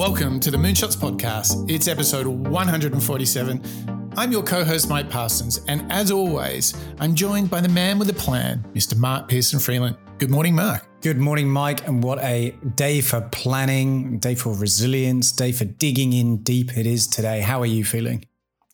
Welcome to the Moonshots Podcast. It's episode 147. I'm your co host, Mike Parsons, and as always, I'm joined by the man with a plan, Mr. Mark Pearson Freeland. Good morning, Mark. Good morning, Mike, and what a day for planning, day for resilience, day for digging in deep it is today. How are you feeling?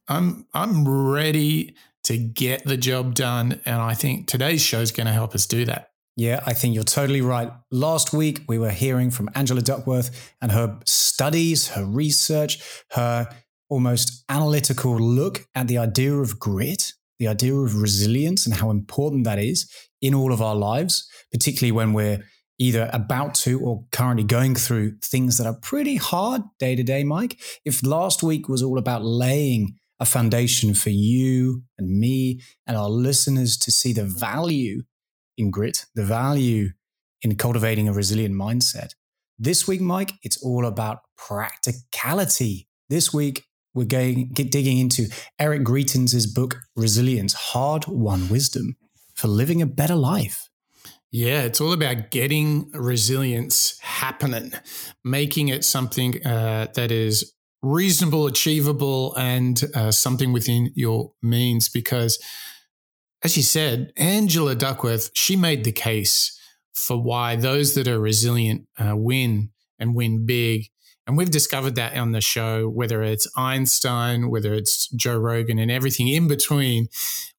I'm I'm ready to get the job done, and I think today's show is going to help us do that. Yeah, I think you're totally right. Last week, we were hearing from Angela Duckworth and her studies, her research, her almost analytical look at the idea of grit, the idea of resilience, and how important that is in all of our lives, particularly when we're either about to or currently going through things that are pretty hard day to day, Mike. If last week was all about laying a foundation for you and me and our listeners to see the value in grit, the value in cultivating a resilient mindset. This week, Mike, it's all about practicality. This week, we're going digging into Eric Greitens' book Resilience: Hard Won Wisdom for Living a Better Life. Yeah, it's all about getting resilience happening, making it something uh, that is reasonable, achievable, and uh, something within your means. Because as you said, Angela Duckworth, she made the case for why those that are resilient uh, win and win big. And we've discovered that on the show, whether it's Einstein, whether it's Joe Rogan, and everything in between.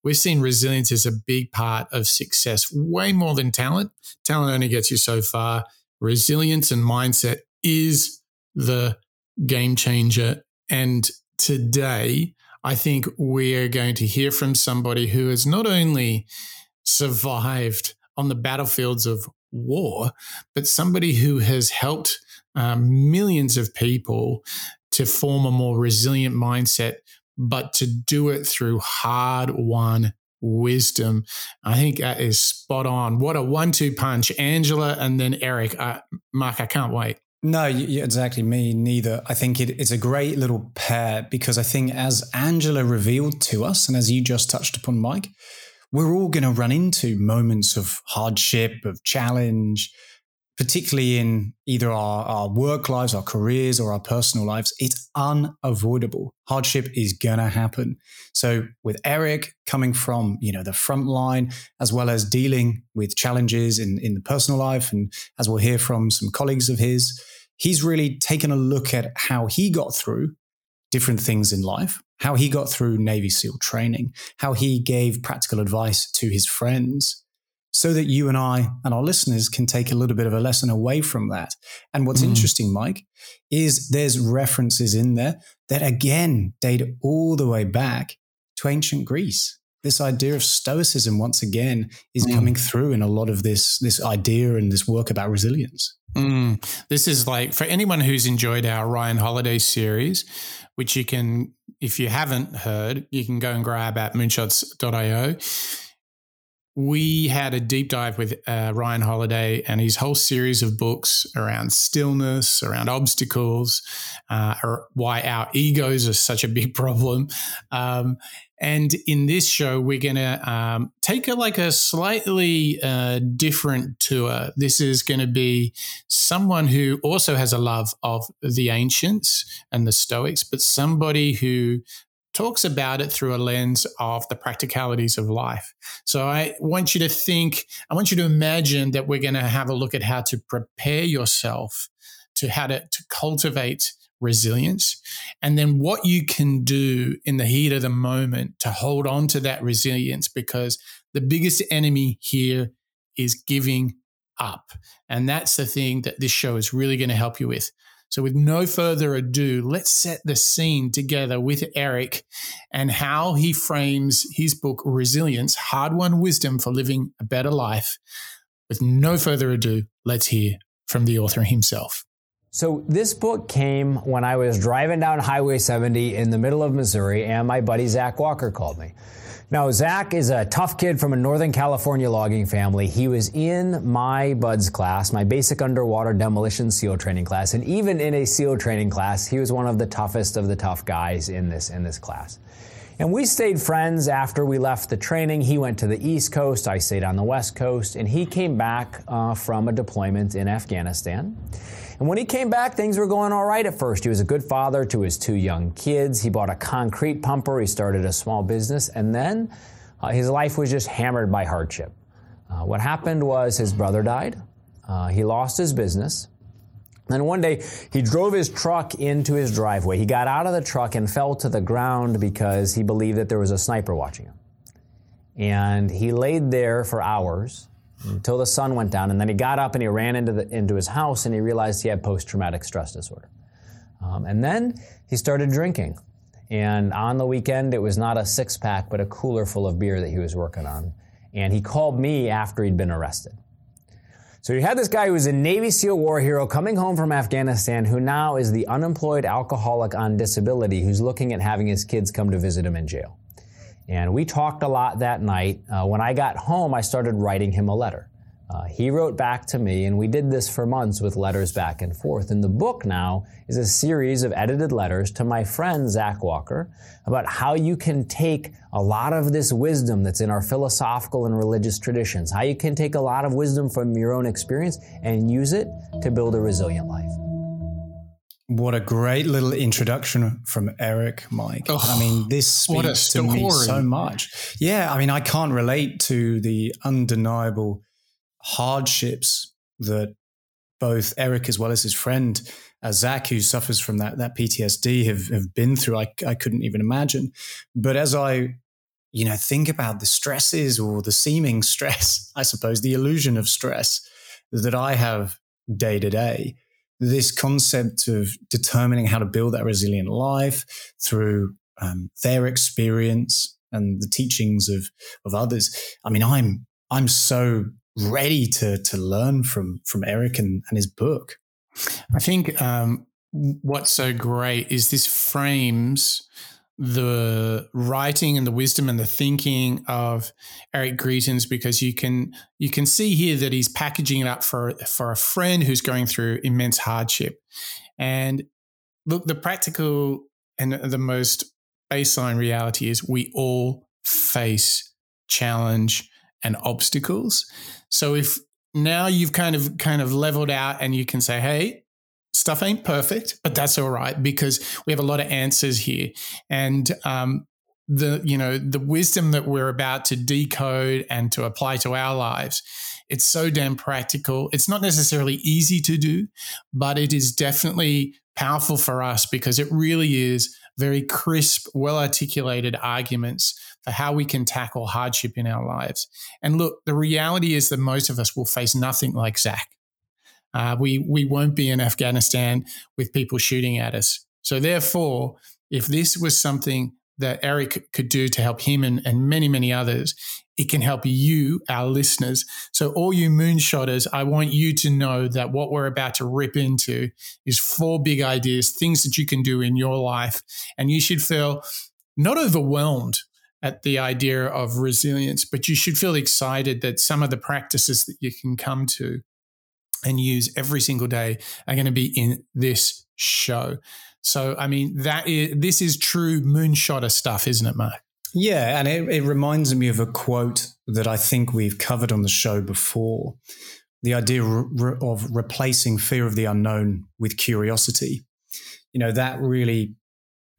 We've seen resilience as a big part of success, way more than talent. Talent only gets you so far. Resilience and mindset is the game changer. And today, I think we're going to hear from somebody who has not only survived on the battlefields of war, but somebody who has helped um, millions of people to form a more resilient mindset, but to do it through hard won wisdom. I think that is spot on. What a one two punch. Angela and then Eric. Uh, Mark, I can't wait. No, exactly. Me neither. I think it, it's a great little pair because I think, as Angela revealed to us, and as you just touched upon, Mike, we're all going to run into moments of hardship, of challenge, particularly in either our, our work lives, our careers, or our personal lives. It's unavoidable. Hardship is going to happen. So, with Eric coming from you know the front line, as well as dealing with challenges in, in the personal life, and as we'll hear from some colleagues of his, he's really taken a look at how he got through different things in life, how he got through Navy SEAL training, how he gave practical advice to his friends, so that you and I and our listeners can take a little bit of a lesson away from that. And what's mm. interesting, Mike, is there's references in there that again date all the way back to ancient Greece. This idea of stoicism, once again, is mm. coming through in a lot of this, this idea and this work about resilience. Mm. This is like for anyone who's enjoyed our Ryan Holiday series, which you can, if you haven't heard, you can go and grab at moonshots.io. We had a deep dive with uh, Ryan Holiday and his whole series of books around stillness, around obstacles, uh, or why our egos are such a big problem. Um, and in this show, we're going to um, take a like a slightly uh, different tour. This is going to be someone who also has a love of the ancients and the Stoics, but somebody who talks about it through a lens of the practicalities of life. So I want you to think, I want you to imagine that we're going to have a look at how to prepare yourself to how to, to cultivate resilience, and then what you can do in the heat of the moment to hold on to that resilience because the biggest enemy here is giving up. And that's the thing that this show is really going to help you with. So, with no further ado, let's set the scene together with Eric and how he frames his book, Resilience Hard Won Wisdom for Living a Better Life. With no further ado, let's hear from the author himself. So this book came when I was driving down Highway 70 in the middle of Missouri, and my buddy Zach Walker called me. Now, Zach is a tough kid from a Northern California logging family. He was in my BUDS class, my basic underwater demolition SEAL training class, and even in a SEAL training class, he was one of the toughest of the tough guys in this in this class. And we stayed friends after we left the training. He went to the East Coast, I stayed on the West Coast, and he came back uh, from a deployment in Afghanistan. And when he came back, things were going all right at first. He was a good father to his two young kids. He bought a concrete pumper, he started a small business, and then uh, his life was just hammered by hardship. Uh, what happened was his brother died, uh, he lost his business. Then one day, he drove his truck into his driveway. He got out of the truck and fell to the ground because he believed that there was a sniper watching him. And he laid there for hours until the sun went down. And then he got up and he ran into, the, into his house and he realized he had post traumatic stress disorder. Um, and then he started drinking. And on the weekend, it was not a six pack, but a cooler full of beer that he was working on. And he called me after he'd been arrested. So you had this guy who was a Navy SEAL war hero coming home from Afghanistan who now is the unemployed alcoholic on disability who's looking at having his kids come to visit him in jail. And we talked a lot that night. Uh, when I got home, I started writing him a letter. Uh, he wrote back to me, and we did this for months with letters back and forth. And the book now is a series of edited letters to my friend Zach Walker about how you can take a lot of this wisdom that's in our philosophical and religious traditions, how you can take a lot of wisdom from your own experience and use it to build a resilient life. What a great little introduction from Eric, Mike. Oh, I mean, this speaks to me so much. Yeah, I mean, I can't relate to the undeniable hardships that both Eric as well as his friend uh, Zach, who suffers from that that PTSD, have have been through. I I couldn't even imagine. But as I, you know, think about the stresses or the seeming stress, I suppose the illusion of stress that I have day to day, this concept of determining how to build that resilient life through um, their experience and the teachings of of others. I mean, I'm I'm so ready to to learn from from Eric and, and his book. I think um, what's so great is this frames the writing and the wisdom and the thinking of Eric Greitens because you can you can see here that he's packaging it up for for a friend who's going through immense hardship. And look, the practical and the most baseline reality is we all face challenge and obstacles. So if now you've kind of kind of leveled out and you can say, hey, stuff ain't perfect, but that's all right because we have a lot of answers here. And um, the you know the wisdom that we're about to decode and to apply to our lives it's so damn practical it's not necessarily easy to do but it is definitely powerful for us because it really is very crisp well articulated arguments for how we can tackle hardship in our lives. And look, the reality is that most of us will face nothing like Zach. Uh, we we won't be in Afghanistan with people shooting at us. So therefore, if this was something that Eric could do to help him and, and many, many others, it can help you, our listeners. So, all you moonshotters, I want you to know that what we're about to rip into is four big ideas, things that you can do in your life. And you should feel not overwhelmed at the idea of resilience, but you should feel excited that some of the practices that you can come to and use every single day are going to be in this show. So, I mean, that is this is true moonshotter stuff, isn't it, Mark? Yeah, and it, it reminds me of a quote that I think we've covered on the show before. The idea of replacing fear of the unknown with curiosity. You know, that really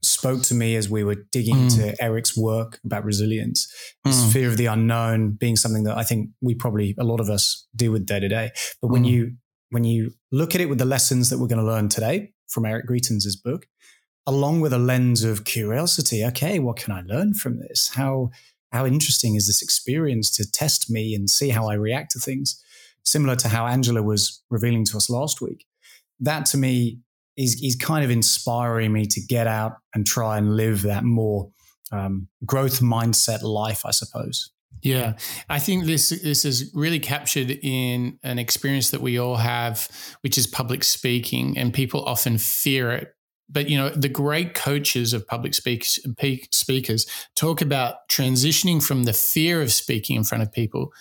spoke to me as we were digging mm. into Eric's work about resilience. This mm. fear of the unknown being something that I think we probably a lot of us deal with day to day. But when mm. you when you look at it with the lessons that we're going to learn today from Eric Greitens' book, along with a lens of curiosity, okay, what can I learn from this? How how interesting is this experience to test me and see how I react to things? Similar to how Angela was revealing to us last week. That to me is, is kind of inspiring me to get out and try and live that more um, growth mindset life, I suppose. Yeah, I think this this is really captured in an experience that we all have, which is public speaking, and people often fear it. But you know, the great coaches of public speaks, speakers talk about transitioning from the fear of speaking in front of people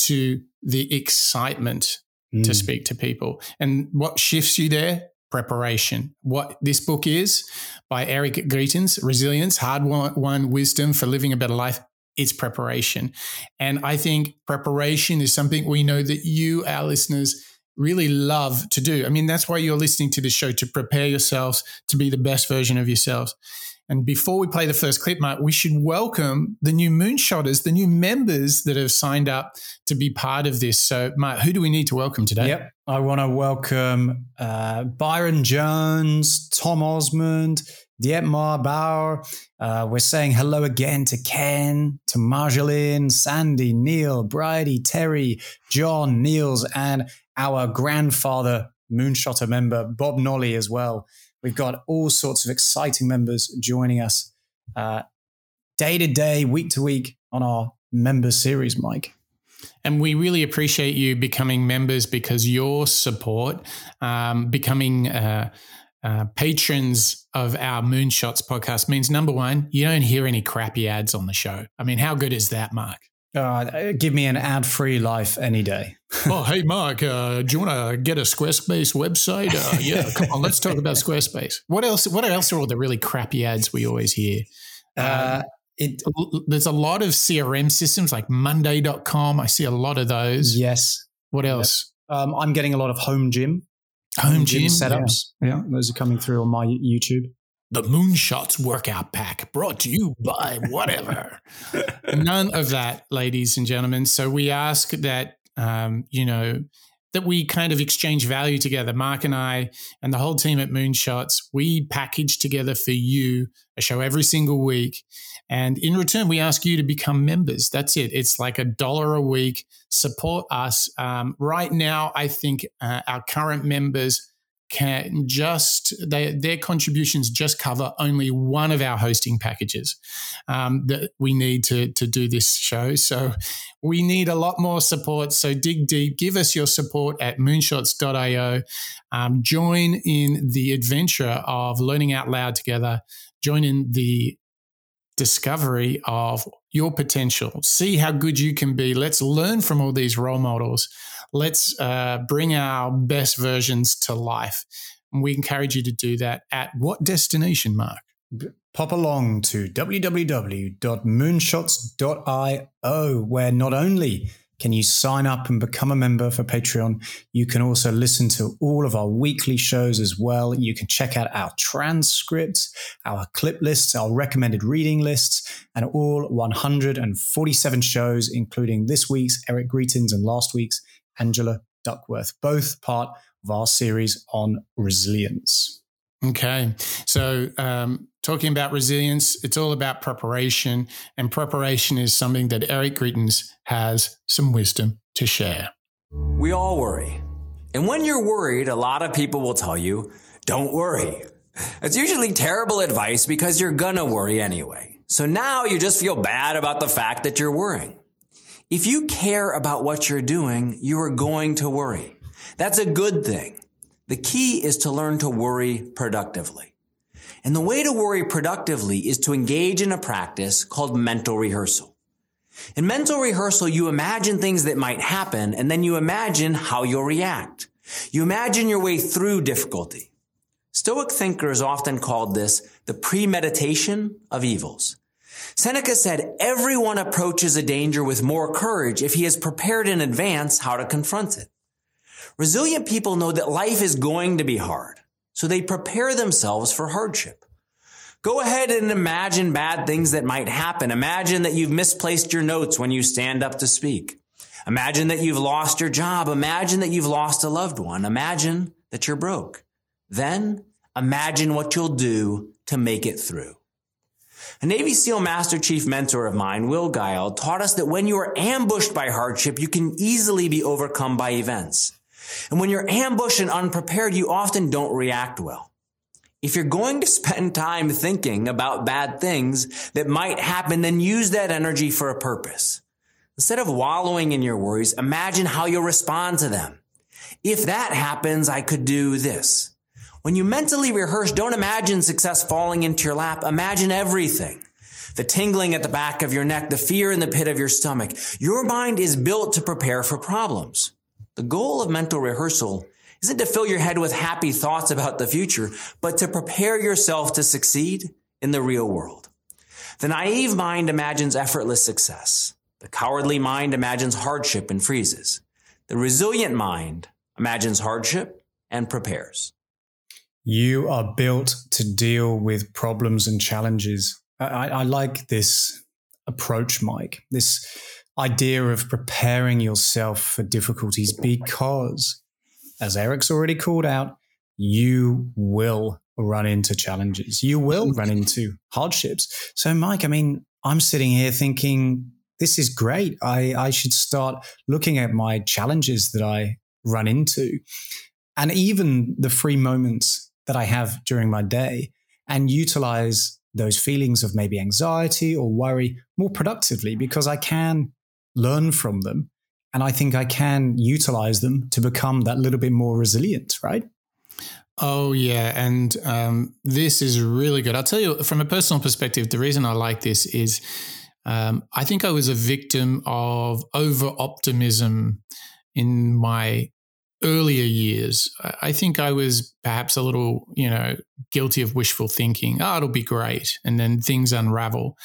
to the excitement mm. to speak to people. And what shifts you there? Preparation. What this book is by Eric Greitens, Resilience, Hard Won Wisdom for Living a Better Life. It's preparation. And I think preparation is something we know that you, our listeners, really love to do. I mean, that's why you're listening to the show to prepare yourselves to be the best version of yourselves. And before we play the first clip, Mark, we should welcome the new moonshotters, the new members that have signed up to be part of this. So, Mark, who do we need to welcome today? Yep. I want to welcome uh, Byron Jones, Tom Osmond, Dietmar Bauer. Uh, we're saying hello again to Ken, to Marjolaine, Sandy, Neil, Bridie, Terry, John, Niels, and our grandfather moonshotter member, Bob Nolly, as well. We've got all sorts of exciting members joining us uh, day to day, week to week on our member series, Mike. And we really appreciate you becoming members because your support, um, becoming uh, uh, patrons of our Moonshots podcast means number one, you don't hear any crappy ads on the show. I mean, how good is that, Mark? Uh, give me an ad free life any day. oh, hey, Mark, uh, do you want to get a Squarespace website? Uh, yeah, come on, let's talk about Squarespace. What else? What else are all the really crappy ads we always hear? Uh, um, it, there's a lot of CRM systems like Monday.com. I see a lot of those. Yes. What else? Um, I'm getting a lot of home gym. Home, home gym, gym setups. Yeah. yeah, those are coming through on my YouTube. The Moonshots Workout Pack brought to you by whatever. None of that, ladies and gentlemen. So we ask that, um, you know, that we kind of exchange value together. Mark and I and the whole team at Moonshots, we package together for you a show every single week. And in return, we ask you to become members. That's it. It's like a dollar a week. Support us. Um, right now, I think uh, our current members can just they, their contributions just cover only one of our hosting packages um, that we need to to do this show. So we need a lot more support. So dig deep, give us your support at moonshots.io. Um, join in the adventure of learning out loud together. Join in the discovery of your potential. See how good you can be. Let's learn from all these role models let's uh, bring our best versions to life. And we encourage you to do that at what destination, Mark? Pop along to www.moonshots.io, where not only can you sign up and become a member for Patreon, you can also listen to all of our weekly shows as well. You can check out our transcripts, our clip lists, our recommended reading lists, and all 147 shows, including this week's Eric Greitens and last week's Angela Duckworth, both part of our series on resilience. Okay. So, um, talking about resilience, it's all about preparation, and preparation is something that Eric Greitens has some wisdom to share. We all worry. And when you're worried, a lot of people will tell you, don't worry. It's usually terrible advice because you're gonna worry anyway. So now you just feel bad about the fact that you're worrying. If you care about what you're doing, you are going to worry. That's a good thing. The key is to learn to worry productively. And the way to worry productively is to engage in a practice called mental rehearsal. In mental rehearsal, you imagine things that might happen and then you imagine how you'll react. You imagine your way through difficulty. Stoic thinkers often called this the premeditation of evils. Seneca said, everyone approaches a danger with more courage if he has prepared in advance how to confront it. Resilient people know that life is going to be hard, so they prepare themselves for hardship. Go ahead and imagine bad things that might happen. Imagine that you've misplaced your notes when you stand up to speak. Imagine that you've lost your job. Imagine that you've lost a loved one. Imagine that you're broke. Then imagine what you'll do to make it through. A Navy SEAL Master Chief mentor of mine, Will Guild, taught us that when you are ambushed by hardship, you can easily be overcome by events. And when you're ambushed and unprepared, you often don't react well. If you're going to spend time thinking about bad things that might happen, then use that energy for a purpose. Instead of wallowing in your worries, imagine how you'll respond to them. If that happens, I could do this. When you mentally rehearse, don't imagine success falling into your lap. Imagine everything. The tingling at the back of your neck, the fear in the pit of your stomach. Your mind is built to prepare for problems. The goal of mental rehearsal isn't to fill your head with happy thoughts about the future, but to prepare yourself to succeed in the real world. The naive mind imagines effortless success. The cowardly mind imagines hardship and freezes. The resilient mind imagines hardship and prepares. You are built to deal with problems and challenges. I, I like this approach, Mike, this idea of preparing yourself for difficulties because, as Eric's already called out, you will run into challenges. You will run into hardships. So, Mike, I mean, I'm sitting here thinking, this is great. I, I should start looking at my challenges that I run into and even the free moments that I have during my day and utilize those feelings of maybe anxiety or worry more productively because I can learn from them. And I think I can utilize them to become that little bit more resilient, right? Oh, yeah. And um, this is really good. I'll tell you from a personal perspective, the reason I like this is um, I think I was a victim of over optimism in my earlier years. I think I was perhaps a little, you know, guilty of wishful thinking. Oh, it'll be great. And then things unravel.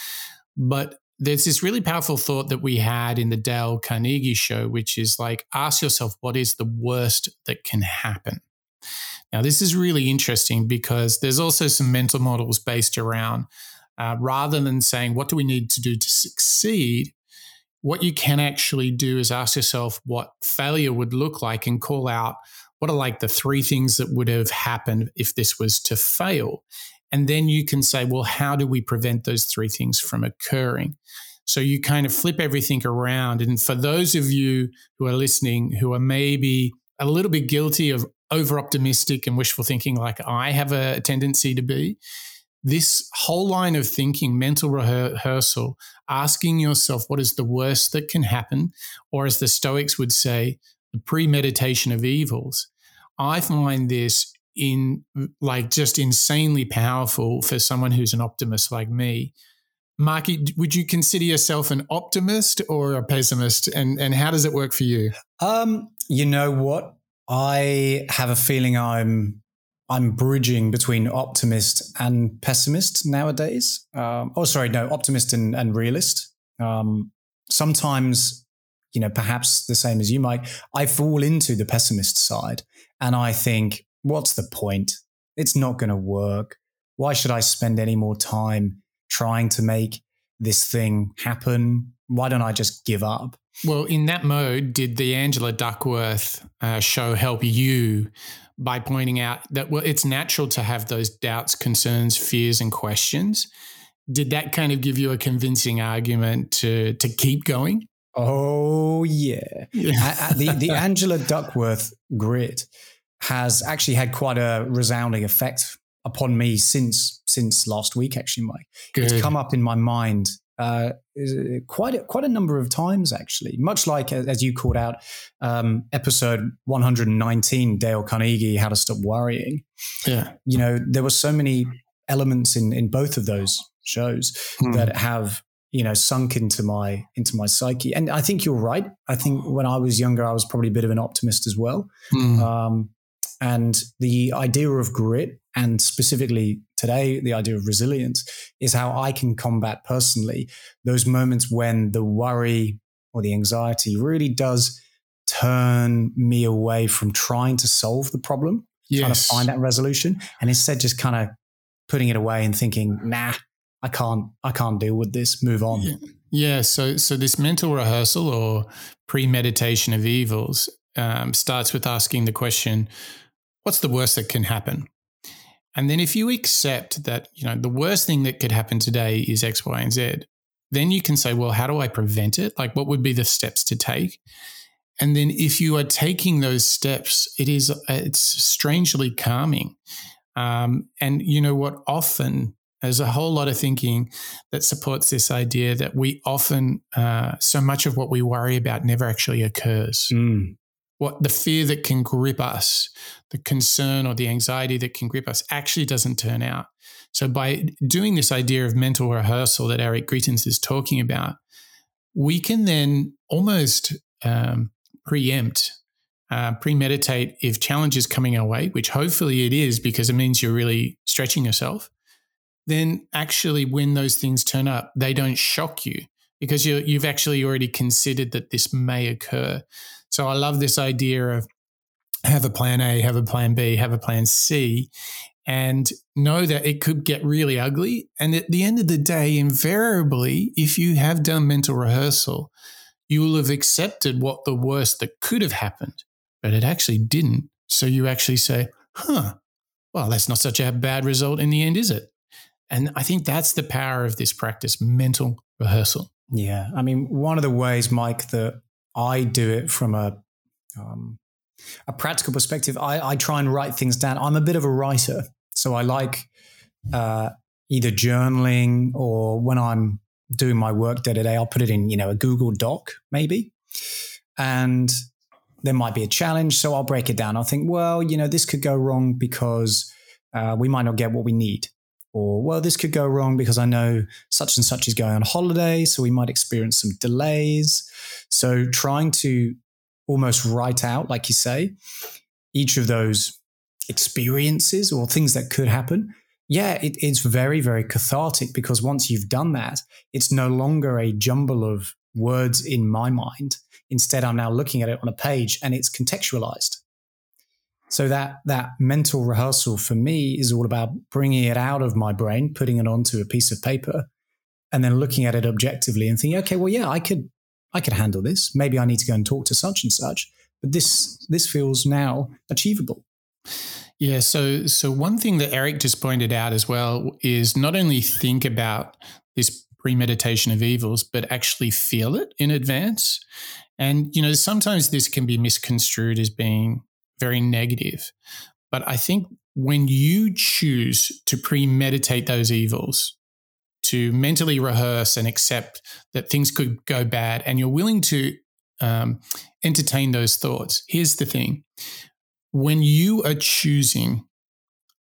But there's this really powerful thought that we had in the Dale Carnegie show, which is like, ask yourself, what is the worst that can happen? Now, this is really interesting because there's also some mental models based around uh, rather than saying, what do we need to do to succeed? What you can actually do is ask yourself what failure would look like and call out what are like the three things that would have happened if this was to fail. And then you can say, well, how do we prevent those three things from occurring? So you kind of flip everything around. And for those of you who are listening who are maybe a little bit guilty of over optimistic and wishful thinking, like I have a tendency to be, this whole line of thinking, mental rehearsal, asking yourself what is the worst that can happen, or as the Stoics would say, the premeditation of evils. I find this in like just insanely powerful for someone who's an optimist like me. Marky, would you consider yourself an optimist or a pessimist? And and how does it work for you? Um, you know what? I have a feeling I'm I'm bridging between optimist and pessimist nowadays. Um, oh, sorry, no, optimist and, and realist. Um, sometimes, you know, perhaps the same as you, Mike, I fall into the pessimist side and I think, what's the point? It's not going to work. Why should I spend any more time trying to make this thing happen? Why don't I just give up? Well, in that mode, did the Angela Duckworth uh, show help you by pointing out that well, it's natural to have those doubts, concerns, fears, and questions. Did that kind of give you a convincing argument to to keep going? Oh yeah, yeah. the the Angela Duckworth grit has actually had quite a resounding effect upon me since since last week. Actually, Mike, Good. it's come up in my mind uh, quite a, quite a number of times actually. Much like as you called out, um, episode 119, Dale Carnegie, How to Stop Worrying. Yeah, you know there were so many elements in in both of those shows mm. that have you know sunk into my into my psyche and i think you're right i think when i was younger i was probably a bit of an optimist as well mm. um, and the idea of grit, and specifically today, the idea of resilience, is how I can combat personally those moments when the worry or the anxiety really does turn me away from trying to solve the problem, yes. trying to find that resolution, and instead just kind of putting it away and thinking, nah, I can't, I can't deal with this. Move on. Yeah. yeah so, so this mental rehearsal or premeditation of evils um, starts with asking the question, what's the worst that can happen? And then if you accept that, you know, the worst thing that could happen today is X, Y, and Z, then you can say, well, how do I prevent it? Like, what would be the steps to take? And then if you are taking those steps, it is it's strangely calming. Um, and you know what? Often there's a whole lot of thinking that supports this idea that we often uh, so much of what we worry about never actually occurs. Mm what the fear that can grip us, the concern or the anxiety that can grip us actually doesn't turn out. So by doing this idea of mental rehearsal that Eric Greitens is talking about, we can then almost um, preempt uh, premeditate if challenge is coming our way, which hopefully it is because it means you're really stretching yourself, then actually when those things turn up, they don't shock you because you you've actually already considered that this may occur. So I love this idea of have a plan A, have a plan B, have a plan C, and know that it could get really ugly. And at the end of the day, invariably, if you have done mental rehearsal, you will have accepted what the worst that could have happened, but it actually didn't. So you actually say, huh, well, that's not such a bad result in the end, is it? And I think that's the power of this practice mental rehearsal. Yeah. I mean, one of the ways, Mike, that I do it from a, um, a practical perspective, I, I try and write things down. I'm a bit of a writer. So I like uh, either journaling or when I'm doing my work day to day, I'll put it in, you know, a Google Doc maybe. And there might be a challenge. So I'll break it down. I'll think, well, you know, this could go wrong because uh, we might not get what we need. Or, well, this could go wrong because I know such and such is going on holiday. So we might experience some delays. So trying to almost write out, like you say, each of those experiences or things that could happen yeah, it, it's very, very cathartic because once you've done that, it's no longer a jumble of words in my mind. Instead, I'm now looking at it on a page and it's contextualized. So that that mental rehearsal for me is all about bringing it out of my brain, putting it onto a piece of paper, and then looking at it objectively and thinking, okay, well, yeah, I could I could handle this. Maybe I need to go and talk to such and such, but this this feels now achievable. Yeah, so so one thing that Eric just pointed out as well is not only think about this premeditation of evils, but actually feel it in advance. And you know, sometimes this can be misconstrued as being very negative. But I think when you choose to premeditate those evils, to mentally rehearse and accept that things could go bad, and you're willing to um, entertain those thoughts, here's the thing when you are choosing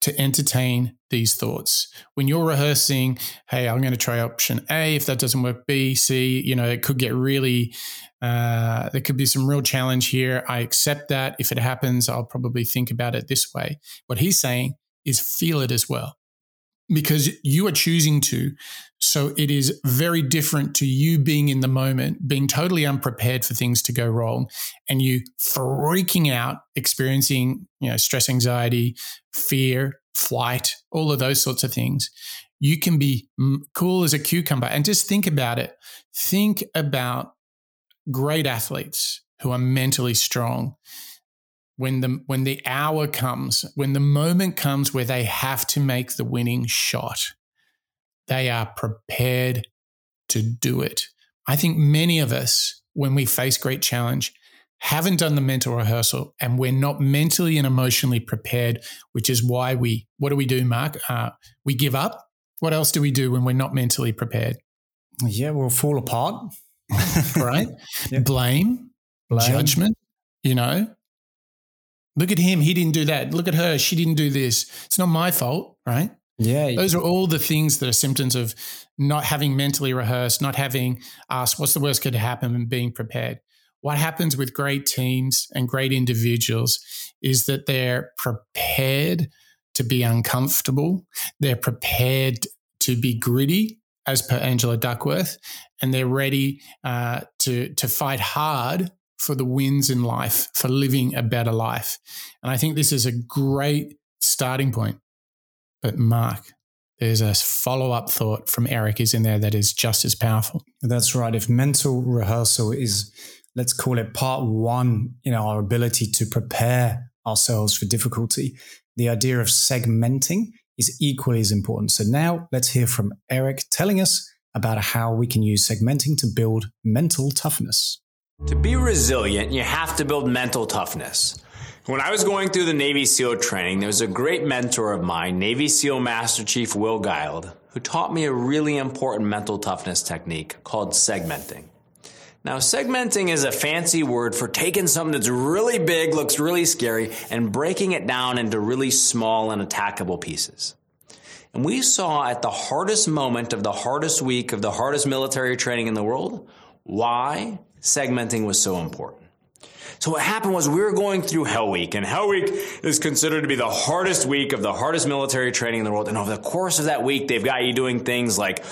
to entertain these thoughts, when you're rehearsing, hey, I'm going to try option A. If that doesn't work, B, C, you know, it could get really, uh, there could be some real challenge here. I accept that. If it happens, I'll probably think about it this way. What he's saying is feel it as well because you are choosing to. So it is very different to you being in the moment, being totally unprepared for things to go wrong, and you freaking out, experiencing, you know, stress, anxiety, fear, flight, all of those sorts of things. You can be cool as a cucumber and just think about it. Think about great athletes who are mentally strong when the when the hour comes, when the moment comes where they have to make the winning shot, they are prepared to do it. I think many of us, when we face great challenge, haven't done the mental rehearsal and we're not mentally and emotionally prepared, which is why we, what do we do, Mark? Uh, we give up. What else do we do when we're not mentally prepared? Yeah, we'll fall apart. right? Blame, Blame, judgment, you know, Look at him. He didn't do that. Look at her. She didn't do this. It's not my fault, right? Yeah. Those are all the things that are symptoms of not having mentally rehearsed, not having asked what's the worst could happen and being prepared. What happens with great teams and great individuals is that they're prepared to be uncomfortable. They're prepared to be gritty, as per Angela Duckworth, and they're ready uh, to to fight hard for the wins in life, for living a better life. And I think this is a great starting point. But Mark, there's a follow up thought from Eric is in there that is just as powerful. That's right. If mental rehearsal is, let's call it part one in our ability to prepare ourselves for difficulty, the idea of segmenting is equally as important. So now let's hear from Eric telling us about how we can use segmenting to build mental toughness. To be resilient, you have to build mental toughness. When I was going through the Navy SEAL training, there was a great mentor of mine, Navy SEAL Master Chief Will Guild, who taught me a really important mental toughness technique called segmenting. Now, segmenting is a fancy word for taking something that's really big, looks really scary, and breaking it down into really small and attackable pieces. And we saw at the hardest moment of the hardest week of the hardest military training in the world why segmenting was so important. So what happened was we were going through Hell Week, and Hell Week is considered to be the hardest week of the hardest military training in the world. And over the course of that week, they've got you doing things like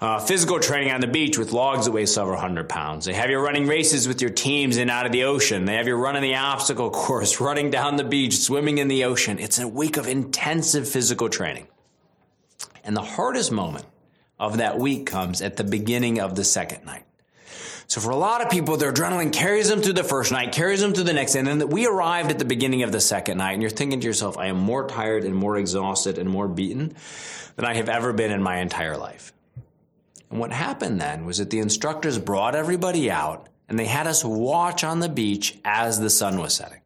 uh, physical training on the beach with logs that weigh several hundred pounds. They have you running races with your teams in out of the ocean. They have you running the obstacle course, running down the beach, swimming in the ocean. It's a week of intensive physical training. And the hardest moment of that week comes at the beginning of the second night. So for a lot of people, their adrenaline carries them through the first night, carries them through the next, and then we arrived at the beginning of the second night, and you're thinking to yourself, I am more tired and more exhausted and more beaten than I have ever been in my entire life. And what happened then was that the instructors brought everybody out and they had us watch on the beach as the sun was setting.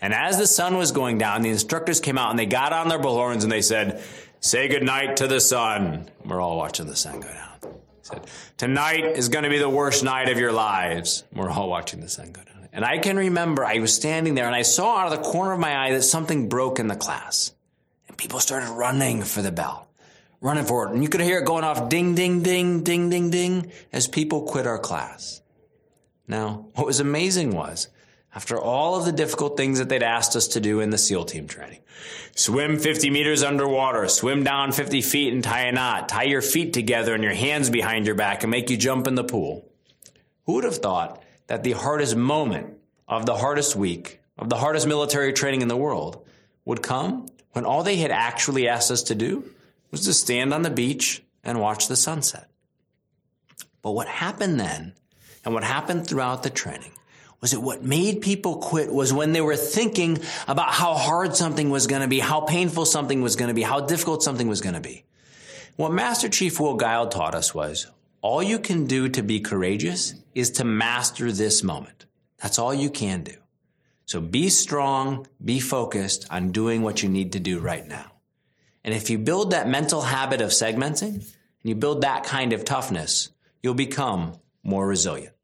And as the sun was going down, the instructors came out and they got on their bullhorns and they said, Say goodnight to the sun. We're all watching the sun go down. Said, Tonight is going to be the worst night of your lives. We're all watching the sun go down. And I can remember I was standing there and I saw out of the corner of my eye that something broke in the class. And people started running for the bell, running for it. And you could hear it going off ding, ding, ding, ding, ding, ding as people quit our class. Now, what was amazing was after all of the difficult things that they'd asked us to do in the SEAL team training. Swim 50 meters underwater, swim down 50 feet and tie a knot, tie your feet together and your hands behind your back and make you jump in the pool. Who would have thought that the hardest moment of the hardest week, of the hardest military training in the world, would come when all they had actually asked us to do was to stand on the beach and watch the sunset. But what happened then, and what happened throughout the training, was it what made people quit was when they were thinking about how hard something was going to be, how painful something was going to be, how difficult something was going to be. What Master Chief Will Guild taught us was all you can do to be courageous is to master this moment. That's all you can do. So be strong, be focused on doing what you need to do right now. And if you build that mental habit of segmenting and you build that kind of toughness, you'll become more resilient.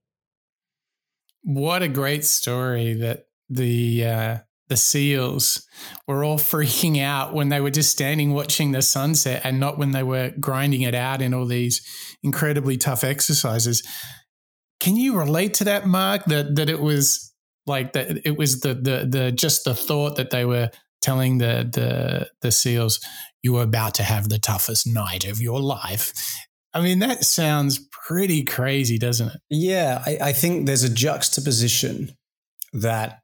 What a great story that the uh, the seals were all freaking out when they were just standing watching the sunset and not when they were grinding it out in all these incredibly tough exercises. Can you relate to that, Mark? That that it was like that it was the the the just the thought that they were telling the the the seals you were about to have the toughest night of your life I mean, that sounds pretty crazy, doesn't it? Yeah, I, I think there's a juxtaposition that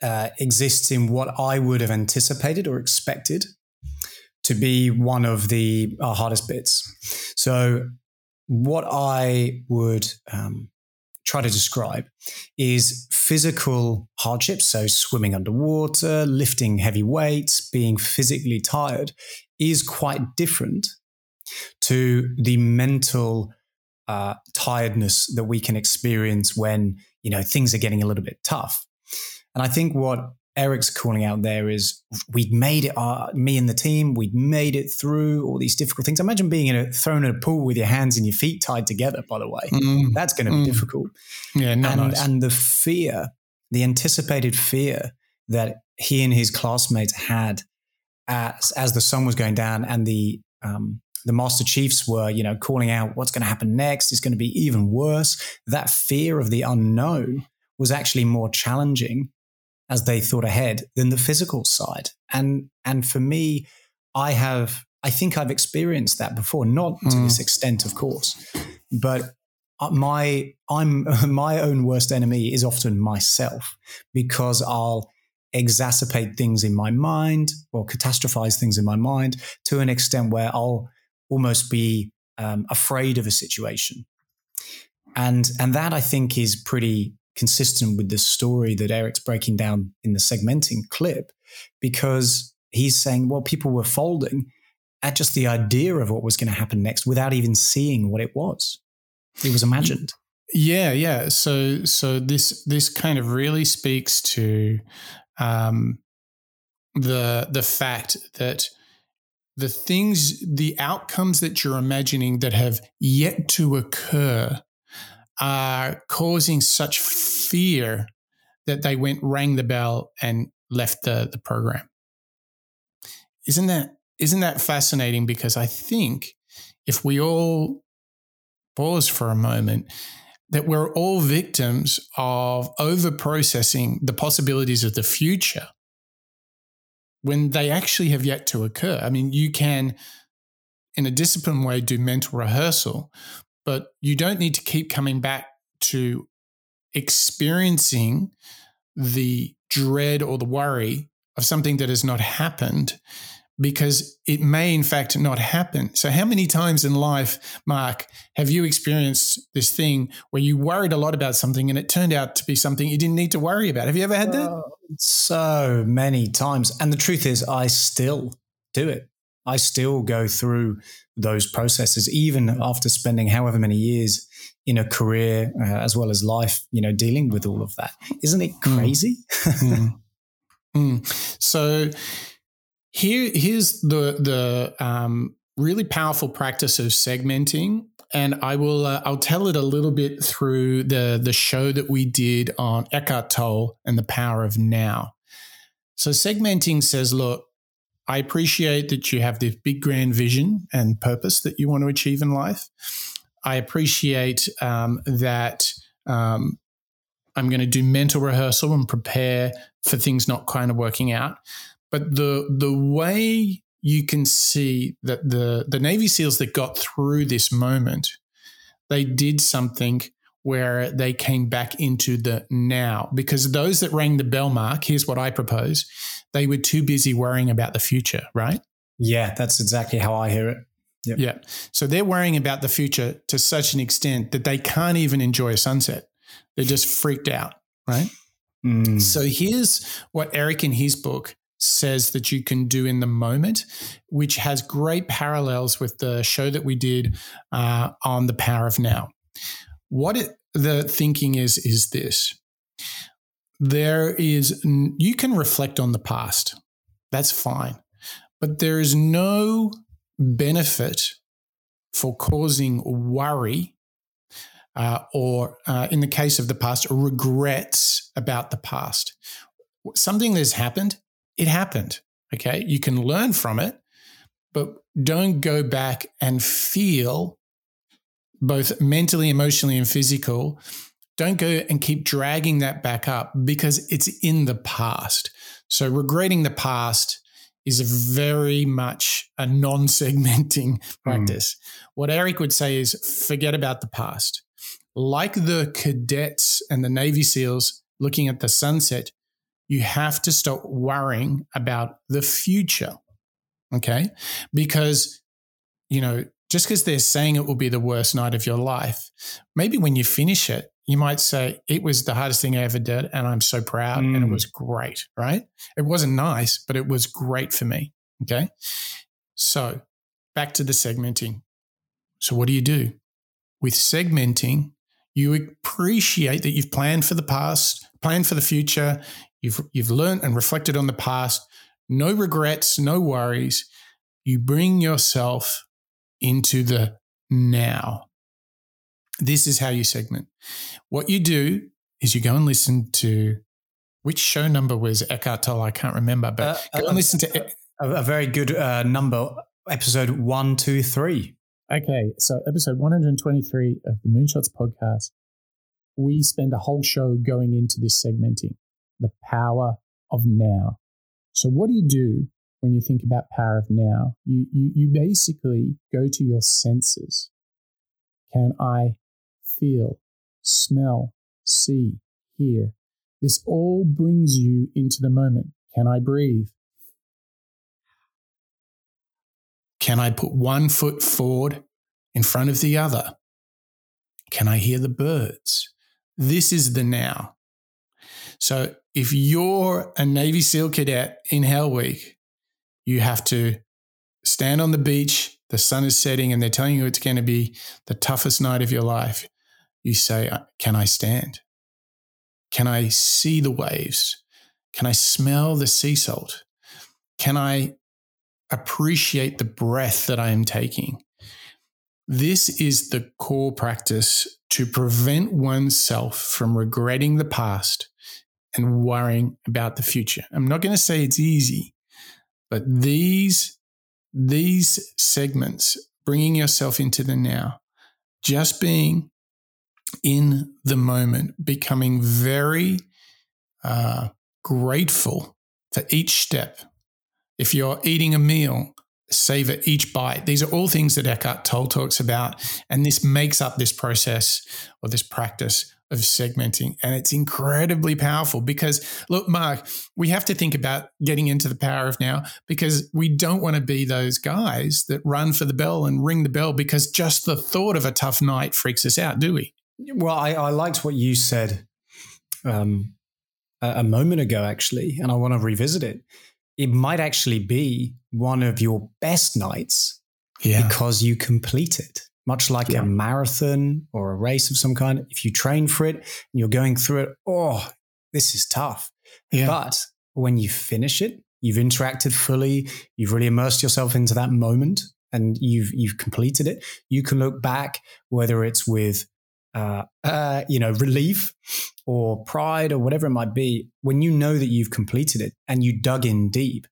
uh, exists in what I would have anticipated or expected to be one of the uh, hardest bits. So, what I would um, try to describe is physical hardships. So, swimming underwater, lifting heavy weights, being physically tired is quite different to the mental uh, tiredness that we can experience when you know things are getting a little bit tough. And I think what Eric's calling out there is we'd made it, uh, me and the team, we'd made it through all these difficult things. Imagine being in a, thrown in a pool with your hands and your feet tied together, by the way. Mm. That's going to mm. be difficult. Yeah, and, nice. and the fear, the anticipated fear that he and his classmates had as, as the sun was going down and the um, the Master Chiefs were, you know, calling out what's going to happen next is going to be even worse. That fear of the unknown was actually more challenging as they thought ahead than the physical side. And and for me, I have I think I've experienced that before, not mm. to this hmm. extent, of course, but uh, my I'm my own worst enemy is often myself because I'll exacerbate things in my mind or catastrophize things in my mind to an extent where I'll almost be um, afraid of a situation. And, and that I think is pretty consistent with the story that Eric's breaking down in the segmenting clip, because he's saying, well, people were folding at just the idea of what was going to happen next without even seeing what it was. It was imagined. Yeah, yeah. So, so this this kind of really speaks to um, the the fact that the things, the outcomes that you're imagining that have yet to occur are causing such fear that they went, rang the bell, and left the, the program. Isn't that isn't that fascinating? Because I think if we all pause for a moment, that we're all victims of over processing the possibilities of the future when they actually have yet to occur. I mean, you can, in a disciplined way, do mental rehearsal, but you don't need to keep coming back to experiencing the dread or the worry of something that has not happened because it may in fact not happen. So, how many times in life, Mark, have you experienced this thing where you worried a lot about something and it turned out to be something you didn't need to worry about? Have you ever had that? Uh, so many times. And the truth is, I still do it. I still go through those processes, even after spending however many years in a career uh, as well as life, you know, dealing with all of that. Isn't it hmm. crazy? Mm. mm. So, here, here's the the um, really powerful practice of segmenting, and I will uh, I'll tell it a little bit through the the show that we did on Eckhart Tolle and the power of now. So segmenting says, look, I appreciate that you have this big grand vision and purpose that you want to achieve in life. I appreciate um, that um, I'm going to do mental rehearsal and prepare for things not kind of working out. But the the way you can see that the the Navy SEALs that got through this moment, they did something where they came back into the now. Because those that rang the bell mark, here's what I propose, they were too busy worrying about the future, right? Yeah, that's exactly how I hear it. Yep. Yeah. So they're worrying about the future to such an extent that they can't even enjoy a sunset. They're just freaked out, right? Mm. So here's what Eric in his book says that you can do in the moment, which has great parallels with the show that we did uh, on the power of now. What it, the thinking is, is this there is, you can reflect on the past, that's fine, but there is no benefit for causing worry. Uh, or uh, in the case of the past, regrets about the past. Something that's happened, it happened. Okay. You can learn from it, but don't go back and feel both mentally, emotionally, and physical. Don't go and keep dragging that back up because it's in the past. So, regretting the past is very much a non segmenting hmm. practice. Mm. What Eric would say is forget about the past. Like the cadets and the Navy SEALs looking at the sunset, you have to stop worrying about the future. Okay. Because, you know, just because they're saying it will be the worst night of your life, maybe when you finish it, you might say, it was the hardest thing I ever did. And I'm so proud. Mm. And it mm. was great. Right. It wasn't nice, but it was great for me. Okay. So back to the segmenting. So, what do you do? With segmenting, you appreciate that you've planned for the past, planned for the future, You've you've learned and reflected on the past. No regrets, no worries. You bring yourself into the now. This is how you segment. What you do is you go and listen to which show number was Eckhart Tolle? I can't remember, but uh, go and uh, listen to a, a very good uh, number, episode one, two, three. Okay, so episode 123 of the Moonshots podcast, we spend a whole show going into this segmenting the power of now. So, what do you do when you think about power of now? You, you, you basically go to your senses. Can I feel, smell, see, hear? This all brings you into the moment. Can I breathe? Can I put one foot forward in front of the other? Can I hear the birds? This is the now. So if you're a Navy SEAL cadet in Hell Week, you have to stand on the beach, the sun is setting, and they're telling you it's going to be the toughest night of your life. You say, uh, Can I stand? Can I see the waves? Can I smell the sea salt? Can I appreciate the breath that I am taking? This is the core practice to prevent oneself from regretting the past and worrying about the future. I'm not going to say it's easy, but these these segments, bringing yourself into the now, just being in the moment, becoming very uh, grateful for each step. If you're eating a meal, savor each bite. These are all things that Eckhart Tolle talks about. And this makes up this process or this practice of segmenting. And it's incredibly powerful because, look, Mark, we have to think about getting into the power of now because we don't want to be those guys that run for the bell and ring the bell because just the thought of a tough night freaks us out, do we? Well, I, I liked what you said um, a, a moment ago, actually, and I want to revisit it. It might actually be one of your best nights yeah. because you complete it. Much like yeah. a marathon or a race of some kind, if you train for it and you're going through it, oh, this is tough. Yeah. But when you finish it, you've interacted fully, you've really immersed yourself into that moment and you've you've completed it. You can look back, whether it's with uh, uh, you know, relief or pride or whatever it might be, when you know that you've completed it and you dug in deep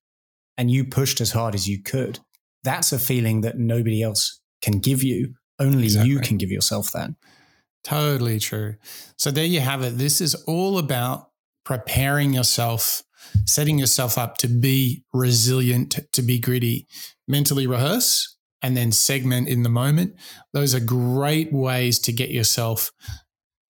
and you pushed as hard as you could, that's a feeling that nobody else can give you. Only exactly. you can give yourself that. Totally true. So there you have it. This is all about preparing yourself, setting yourself up to be resilient, to be gritty. Mentally rehearse, and then segment in the moment. Those are great ways to get yourself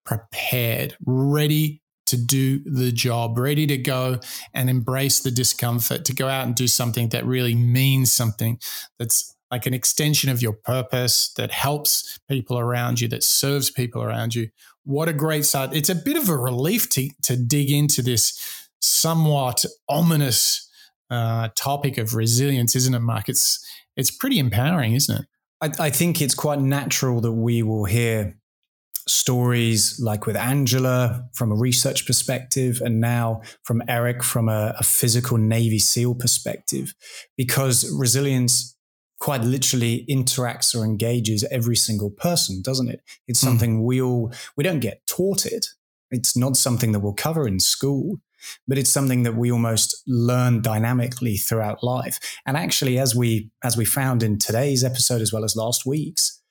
prepared, ready to do the job, ready to go and embrace the discomfort, to go out and do something that really means something that's like an extension of your purpose, that helps people around you, that serves people around you. What a great start. It's a bit of a relief to, to dig into this somewhat ominous uh, topic of resilience, isn't it, Mark? It's it's pretty empowering, isn't it? I, I think it's quite natural that we will hear stories like with Angela from a research perspective, and now from Eric from a, a, physical Navy SEAL perspective, because resilience quite literally interacts or engages every single person, doesn't it? It's hmm. something mm. we all we don't get taught it. It's not something that we'll cover in school but it's something that we almost learn dynamically throughout life. And actually, as we as we found in today's episode as well as last week's,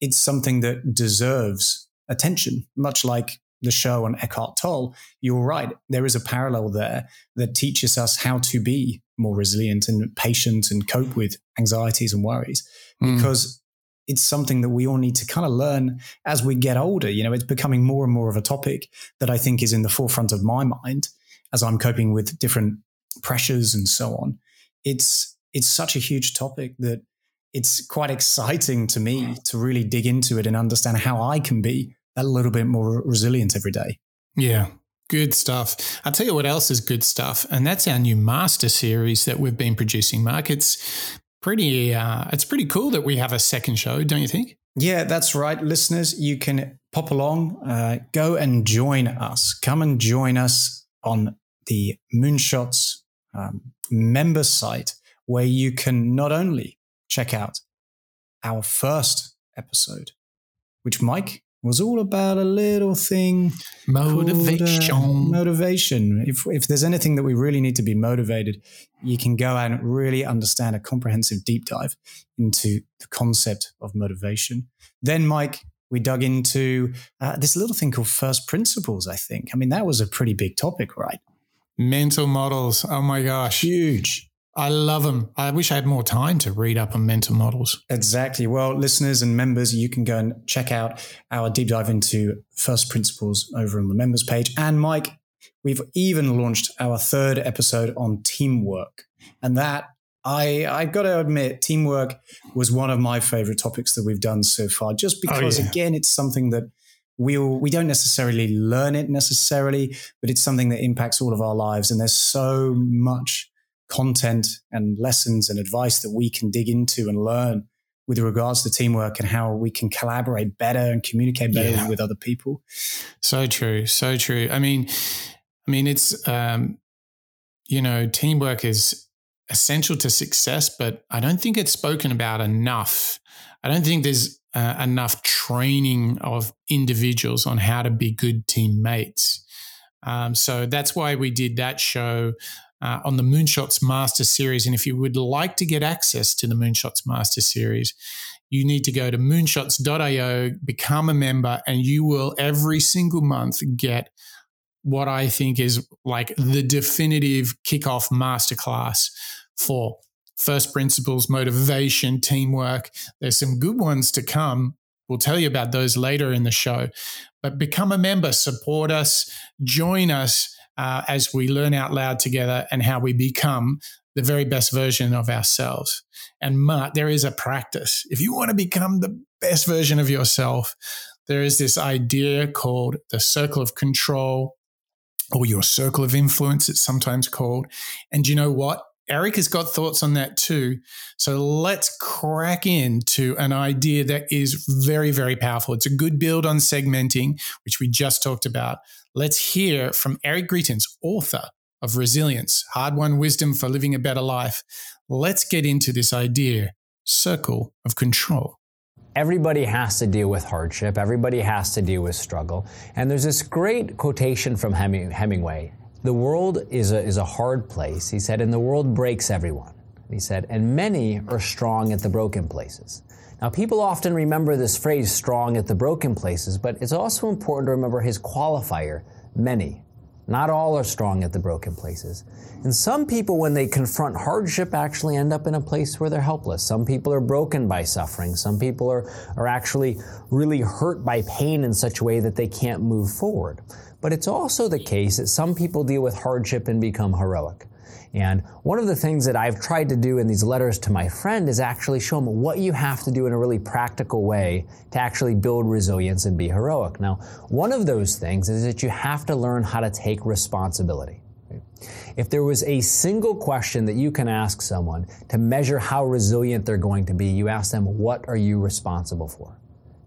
it's something that deserves attention, much like the show on Eckhart Tolle. You're right. There is a parallel there that teaches us how to be more resilient and patient and cope with anxieties and worries mm. because it's something that we all need to kind of learn as we get older. You know, it's becoming more and more of a topic that I think is in the forefront of my mind as I'm coping with different pressures and so on. It's it's such a huge topic that it's quite exciting to me to really dig into it and understand how I can be a little bit more resilient every day. Yeah. Good stuff. I'll tell you what else is good stuff, and that's our new master series that we've been producing. Mark, it's pretty, uh, it's pretty cool that we have a second show, don't you think? Yeah, that's right, listeners. You can pop along, uh, go and join us. Come and join us on the Moonshots um, member site where you can not only check out our first episode, which Mike was all about a little thing motivation. Called, uh, motivation. If if there's anything that we really need to be motivated, you can go and really understand a comprehensive deep dive into the concept of motivation. Then, Mike, we dug into uh, this little thing called first principles. I think. I mean, that was a pretty big topic, right? Mental models. Oh my gosh. Huge. I love them. I wish I had more time to read up on mental models. Exactly. Well, listeners and members, you can go and check out our deep dive into first principles over on the members page. And Mike, we've even launched our third episode on teamwork. And that I I've got to admit, teamwork was one of my favorite topics that we've done so far, just oh, because oh, yeah. again, it's something that we'll we don't necessarily learn it necessarily, but it's something that impacts all of our lives. And there's so much content and lessons and advice that we can dig into and learn with regards to teamwork and how we can collaborate better and communicate better yeah. with other people. So true, so true. I mean, I mean, it's um, you know, teamwork is essential to success, but I don't think it's spoken about enough. I don't think there's uh, enough training of individuals on how to be good teammates. Um, so that's why we did that show uh, on the Moonshots Master Series. And if you would like to get access to the Moonshots Master Series, you need to go to moonshots.io, become a member, and you will every single month get what I think is like the definitive kickoff masterclass for first principles, motivation, teamwork. There's some good ones to come. We'll tell you about those later in the show. But become a member, support us, join us uh, as we learn out loud together and how we become the very best version of ourselves. And Mark, there is a practice. If you want to become the best version of yourself, there is this idea called the circle of control or your circle of influence, it's sometimes called. And you know what? Eric has got thoughts on that too. So let's crack into an idea that is very, very powerful. It's a good build on segmenting, which we just talked about. Let's hear from Eric Greitens, author of Resilience Hard Won Wisdom for Living a Better Life. Let's get into this idea circle of control. Everybody has to deal with hardship. Everybody has to deal with struggle. And there's this great quotation from Hemingway the world is a, is a hard place. He said, and the world breaks everyone. He said, and many are strong at the broken places. Now, people often remember this phrase, strong at the broken places, but it's also important to remember his qualifier, many. Not all are strong at the broken places. And some people, when they confront hardship, actually end up in a place where they're helpless. Some people are broken by suffering. Some people are, are actually really hurt by pain in such a way that they can't move forward. But it's also the case that some people deal with hardship and become heroic. And one of the things that I've tried to do in these letters to my friend is actually show him what you have to do in a really practical way to actually build resilience and be heroic. Now, one of those things is that you have to learn how to take responsibility. If there was a single question that you can ask someone to measure how resilient they're going to be, you ask them, what are you responsible for?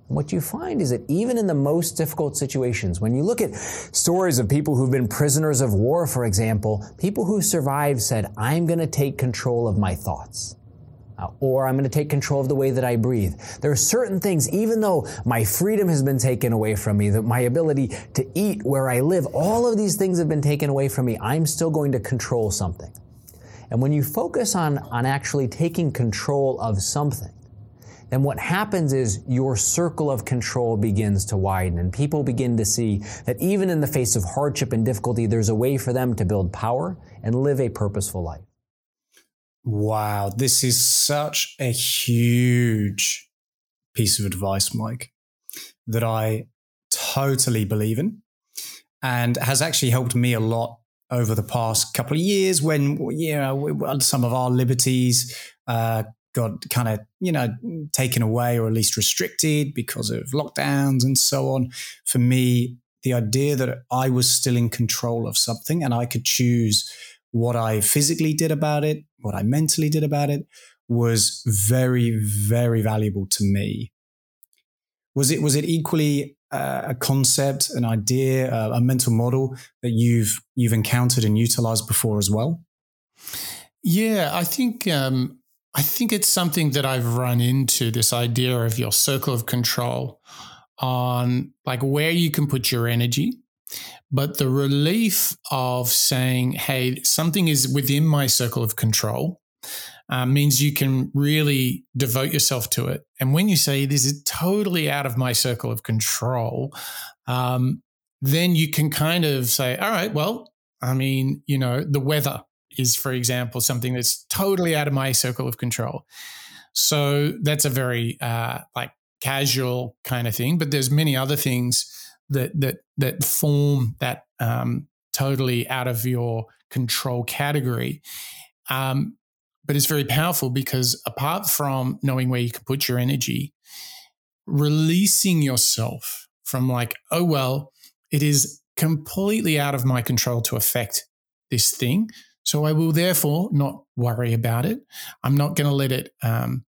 What you find is that even in the most difficult situations, when you look at stories of people who've been prisoners of war, for example, people who survived said, I'm going to take control of my thoughts. Uh, or I'm going to take control of the way that I breathe. There are certain things, even though my freedom has been taken away from me, that my ability to eat where I live, all of these things have been taken away from me. I'm still going to control something. And when you focus on, on actually taking control of something, then what happens is your circle of control begins to widen and people begin to see that even in the face of hardship and difficulty, there's a way for them to build power and live a purposeful life. Wow, this is such a huge piece of advice, Mike, that I totally believe in and has actually helped me a lot over the past couple of years when you know some of our liberties uh, got kind of, you know, taken away or at least restricted because of lockdowns and so on. For me, the idea that I was still in control of something and I could choose what I physically did about it, what I mentally did about it, was very, very valuable to me. Was it was it equally uh, a concept, an idea, uh, a mental model that you've you've encountered and utilized before as well? Yeah, I think um, I think it's something that I've run into this idea of your circle of control on like where you can put your energy. But the relief of saying, hey, something is within my circle of control uh, means you can really devote yourself to it. And when you say this is totally out of my circle of control, um, then you can kind of say, all right, well, I mean, you know, the weather is, for example, something that's totally out of my circle of control. So that's a very uh, like casual kind of thing. But there's many other things that that that form that um, totally out of your control category. Um, but it's very powerful because apart from knowing where you can put your energy, releasing yourself from like, oh well, it is completely out of my control to affect this thing. So I will therefore not worry about it. I'm not going to let it um,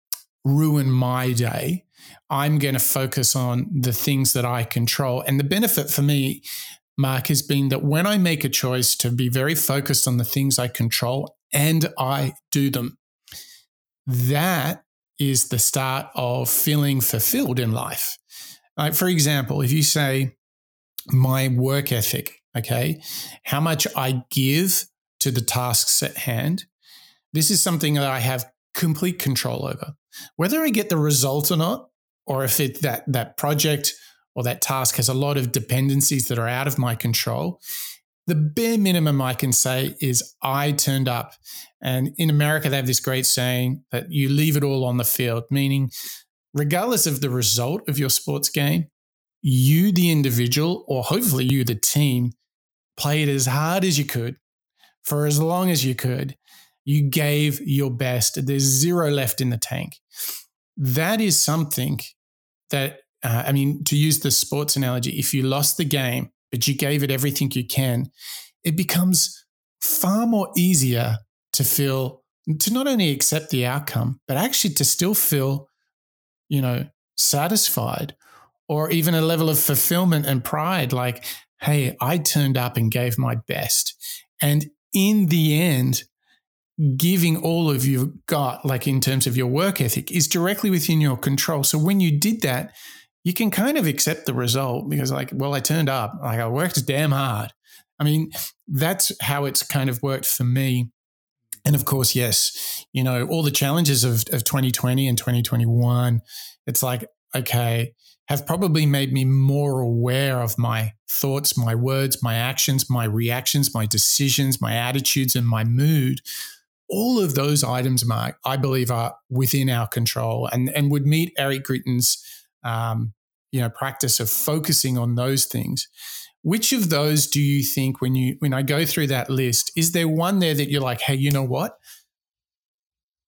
ruin my day. I'm going to focus on the things that I control. And the benefit for me, Mark, has been that when I make a choice to be very focused on the things I control and I do them, that is the start of feeling fulfilled in life. Like, for example, if you say, my work ethic, okay, how much I give to the tasks at hand. This is something that I have complete control over. whether I get the result or not, or if it that that project or that task has a lot of dependencies that are out of my control, the bare minimum I can say is I turned up. And in America, they have this great saying that you leave it all on the field, meaning, regardless of the result of your sports game, you, the individual, or hopefully you, the team, played as hard as you could for as long as you could. You gave your best. There's zero left in the tank. That is something that, uh, I mean, to use the sports analogy, if you lost the game, but you gave it everything you can, it becomes far more easier to feel, to not only accept the outcome, but actually to still feel, you know, satisfied or even a level of fulfillment and pride like, hey, I turned up and gave my best. And in the end, giving all of you've got, like in terms of your work ethic, is directly within your control. So when you did that, you can kind of accept the result because, like, well, I turned up, like, I worked damn hard. I mean, that's how it's kind of worked for me. And of course, yes, you know, all the challenges of, of 2020 and 2021, it's like, okay, have probably made me more aware of my thoughts, my words, my actions, my reactions, my decisions, my attitudes, and my mood. All of those items, Mark, I believe are within our control and, and would meet Eric Greitens' um, you know practice of focusing on those things which of those do you think when you when i go through that list is there one there that you're like hey you know what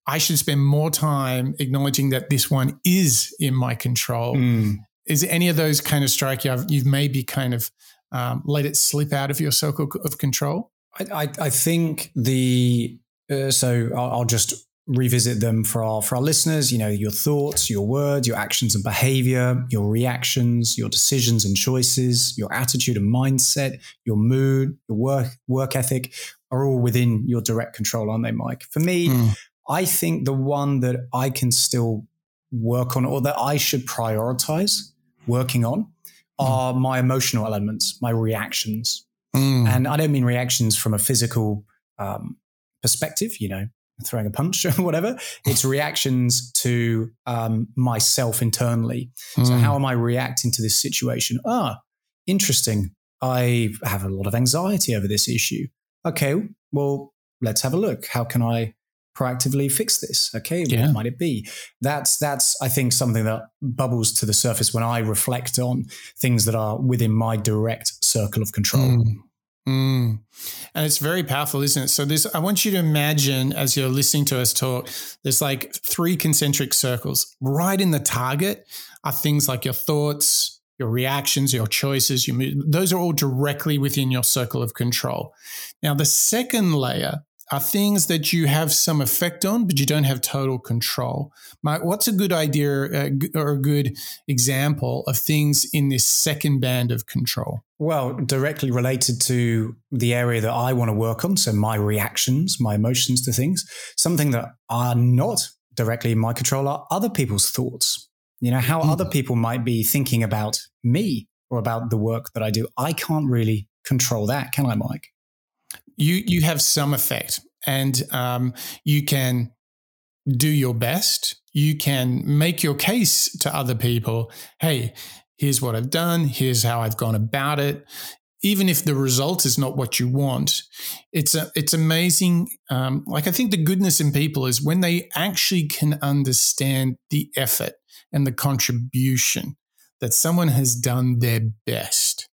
i should spend more time acknowledging that this one is in my control mm. Is any of those kind of strike you you've maybe kind of um, let it slip out of your circle of control i, I, I think the uh, so I'll, I'll just revisit them for our for our listeners. You know, your thoughts, your words, your actions and behavior, your reactions, your decisions and choices, your attitude and mindset, your mood, your work work ethic are all within your direct control, aren't they, Mike? For me, mm. I think the one that I can still work on or that I should prioritize working on mm. are my emotional elements, my reactions. Mm. And I don't mean reactions from a physical um, perspective, you know, throwing a punch or whatever. It's reactions to um, myself internally. Mm. So, hmm. how am I reacting to this situation? Ah, interesting. I have a lot of anxiety over this issue. Okay, well, let's have a look. How can I proactively fix this? Okay, yeah. what might it be? That's that's I think something that bubbles to the surface when I reflect on things that are within my direct circle of control. Mm. Mm. And it's very powerful, isn't it? So this I want you to imagine as you're listening to us talk, there's like three concentric circles. Right in the target are things like your thoughts, your reactions, your choices, your those are all directly within your circle of control. Now the second layer are things that you have some effect on, but you don't have total control. Mike, what's a good idea uh, or a good example of things in this second band of control? Well, directly related to the area that I want to work on. So, my reactions, my emotions to things, something that are not directly in my control are other people's thoughts. You know, how mm. other people might be thinking about me or about the work that I do. I can't really control that, can I, Mike? You you have some effect, and um, you can do your best. You can make your case to other people. Hey, here's what I've done. Here's how I've gone about it. Even if the result is not what you want, it's a, it's amazing. Um, like I think the goodness in people is when they actually can understand the effort and the contribution that someone has done their best.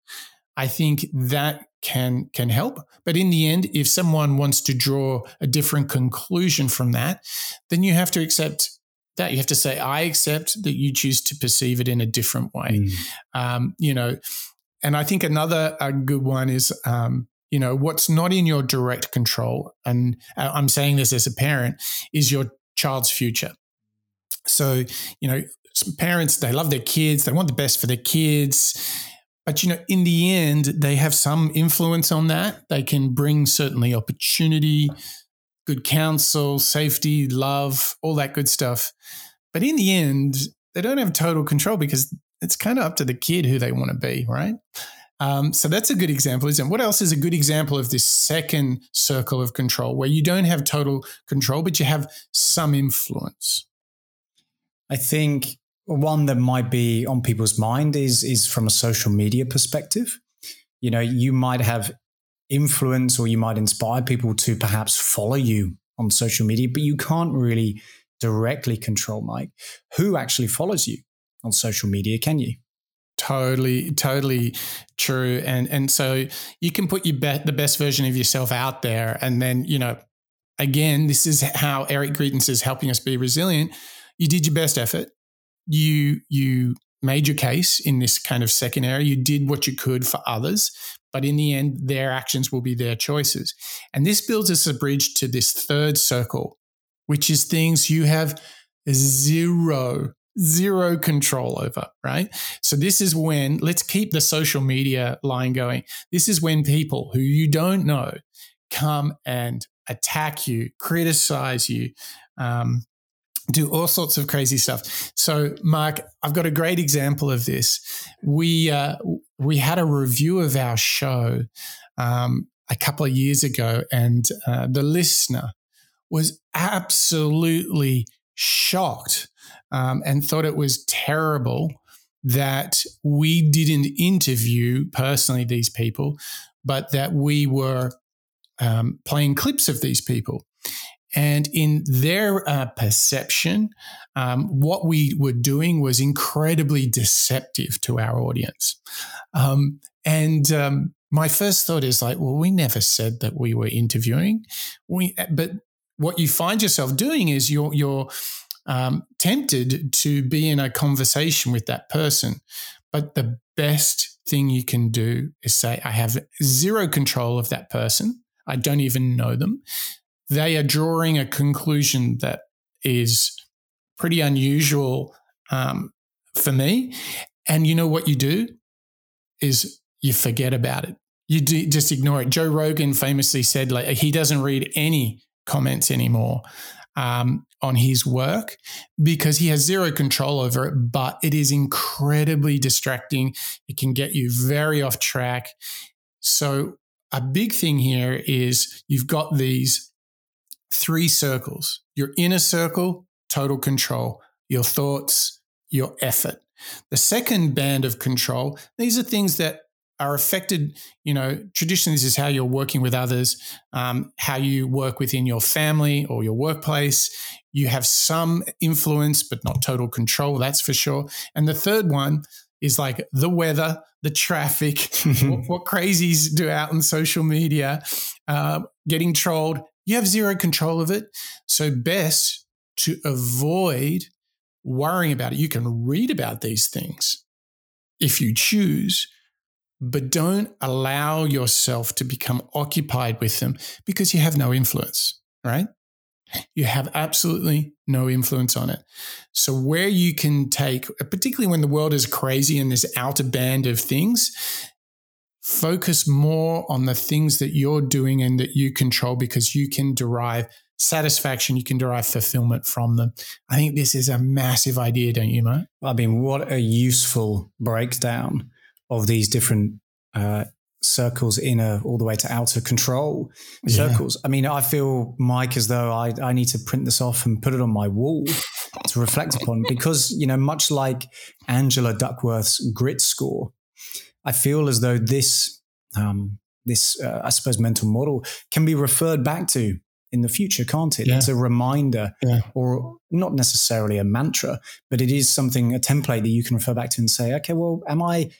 I think that can can help. But in the end if someone wants to draw a different conclusion from that then you have to accept that. You have to say i accept that you choose to perceive it in a different way. Mm. um, you know and i think another a good one is um, you know what's not in your direct control and i'm saying this as a parent is your child's future. So you know parents they love their kids they want the best for their kids but you know, in the end, they have some influence on that. They can bring certainly opportunity, good counsel, safety, love, all that good stuff. But in the end, they don't have total control because it's kind of up to the kid who they want to be, right? Um, so that's a good example, isn't it? What else is a good example of this second circle of control where you don't have total control, but you have some influence? I think one that might be on people's mind is is from a social media perspective. You know, you might have influence or you might inspire people to perhaps follow you on social media, but you can't really directly control Mike who actually follows you on social media, can you? Totally, totally true. And and so you can put your the best version of yourself out there, and then you know, again, this is how Eric Greitens is helping us be resilient. You did your best effort. You you made your case in this kind of second area. You did what you could for others, but in the end, their actions will be their choices. And this builds us a bridge to this third circle, which is things you have zero zero control over, right? So this is when, let's keep the social media line going. This is when people who you don't know come and attack you, criticize you, um, do all sorts of crazy stuff. So, Mark, I've got a great example of this. We uh, we had a review of our show um, a couple of years ago, and uh, the listener was absolutely shocked um, and thought it was terrible that we didn't interview personally these people, but that we were um, playing clips of these people. And in their uh, perception, um, what we were doing was incredibly deceptive to our audience. Um, and um, my first thought is like, well, we never said that we were interviewing. We, but what you find yourself doing is you're you're um, tempted to be in a conversation with that person. But the best thing you can do is say, I have zero control of that person. I don't even know them. They are drawing a conclusion that is pretty unusual um, for me. And you know what you do is you forget about it. You just ignore it. Joe Rogan famously said like he doesn't read any comments anymore um, on his work because he has zero control over it, but it is incredibly distracting. It can get you very off track. So, a big thing here is you've got these three circles your inner circle, total control, your thoughts, your effort. The second band of control, these are things that are affected, you know, traditionally, this is how you're working with others, um, how you work within your family or your workplace. You have some influence, but not total control, that's for sure. And the third one is like the weather, the traffic, what, what, crazies do out on social media, uh, getting trolled. You have zero control of it. So, best to avoid worrying about it. You can read about these things if you choose but don't allow yourself to become occupied with them because you have no influence, right? You have absolutely no influence on it. So, where you can take, particularly when the world is crazy and this outer band of things, focus more on the things that you're doing and that you control because you can derive satisfaction, you can derive fulfillment from them. I think this is a massive idea, don't you, mate? I mean, what a useful breakdown of these different uh, circles, inner all the way to outer control yeah. circles. I mean, I feel, Mike, as though I, I need to print this off and put it on my wall to reflect upon because, you know, much like Angela Duckworth's grit score, I feel as though this, um, this, uh, I suppose, mental model can be referred back to in the future, can't it? Yeah. It's a reminder, yeah. or not necessarily a mantra, but it is something, a template that you can refer back to and say, okay, well, am I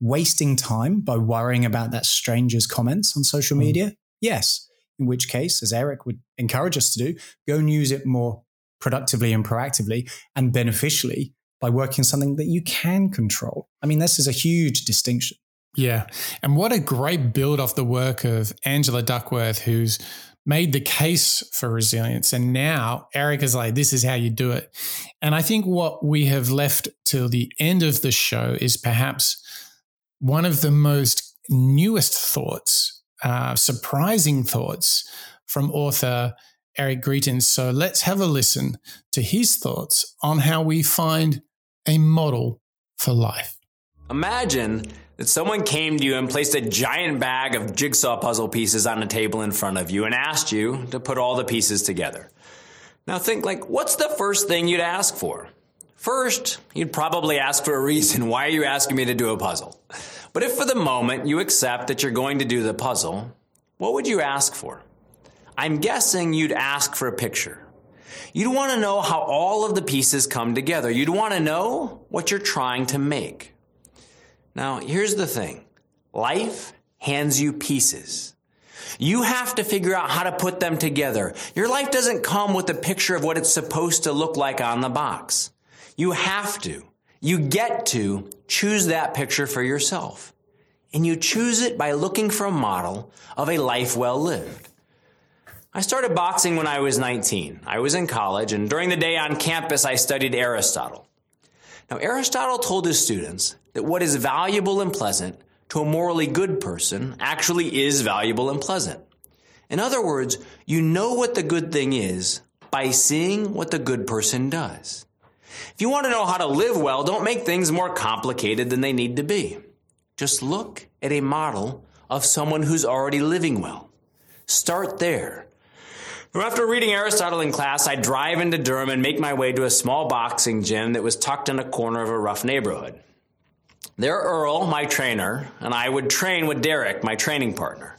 wasting time by worrying about that stranger's comments on social mm. media? Yes. In which case, as Eric would encourage us to do, go and use it more productively and proactively and beneficially by working something that you can control. I mean, this is a huge distinction. Yeah. And what a great build off the work of Angela Duckworth, who's made the case for resilience. And now Eric is like, this is how you do it. And I think what we have left till the end of the show is perhaps one of the most newest thoughts, uh, surprising thoughts from author Eric Greitens. So let's have a listen to his thoughts on how we find a model for life. Imagine that someone came to you and placed a giant bag of jigsaw puzzle pieces on a table in front of you and asked you to put all the pieces together. Now think like, what's the first thing you'd ask for? First, you'd probably ask for a reason. Why are you asking me to do a puzzle? But if for the moment you accept that you're going to do the puzzle, what would you ask for? I'm guessing you'd ask for a picture. You'd want to know how all of the pieces come together. You'd want to know what you're trying to make. Now, here's the thing. Life hands you pieces. You have to figure out how to put them together. Your life doesn't come with a picture of what it's supposed to look like on the box. You have to. You get to choose that picture for yourself. And you choose it by looking for a model of a life well lived. I started boxing when I was 19. I was in college, and during the day on campus, I studied Aristotle. Now, Aristotle told his students that what is valuable and pleasant to a morally good person actually is valuable and pleasant. In other words, you know what the good thing is by seeing what the good person does. If you want to know how to live well, don't make things more complicated than they need to be. Just look at a model of someone who's already living well. Start there. After reading Aristotle in class, I'd drive into Durham and make my way to a small boxing gym that was tucked in a corner of a rough neighborhood. There, Earl, my trainer, and I would train with Derek, my training partner.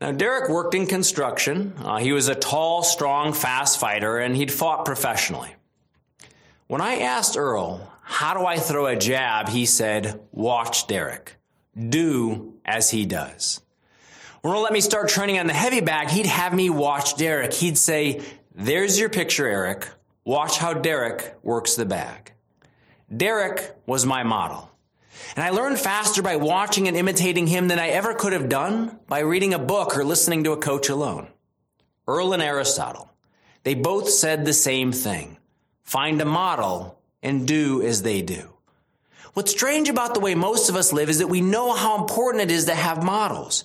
Now, Derek worked in construction. Uh, he was a tall, strong, fast fighter, and he'd fought professionally. When I asked Earl, how do I throw a jab, he said, watch Derek. Do as he does. When Earl let me start training on the heavy bag, he'd have me watch Derek. He'd say, there's your picture, Eric. Watch how Derek works the bag. Derek was my model. And I learned faster by watching and imitating him than I ever could have done by reading a book or listening to a coach alone. Earl and Aristotle, they both said the same thing. Find a model and do as they do. What's strange about the way most of us live is that we know how important it is to have models.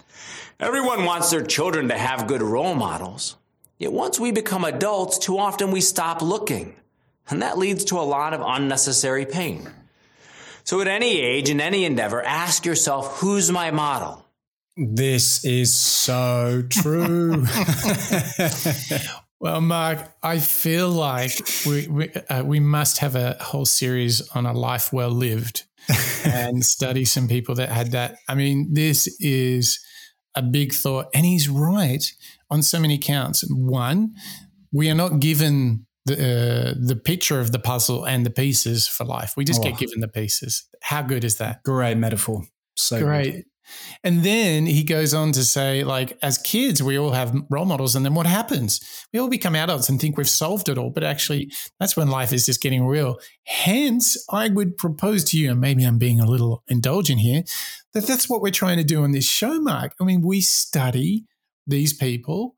Everyone wants their children to have good role models. Yet once we become adults, too often we stop looking. And that leads to a lot of unnecessary pain. So at any age, in any endeavor, ask yourself, who's my model? This is so true. well, Mark, I feel like we we, uh, we must have a whole series on a life well lived and study some people that had that. I mean, this is a big thought, and he's right on so many counts. One, we are not given the uh, the picture of the puzzle and the pieces for life. We just oh. get given the pieces. How good is that? Great metaphor. So great. Good. And then he goes on to say, like, as kids, we all have role models. And then what happens? We all become adults and think we've solved it all. But actually, that's when life is just getting real. Hence, I would propose to you, and maybe I'm being a little indulgent here, that that's what we're trying to do on this show, Mark. I mean, we study these people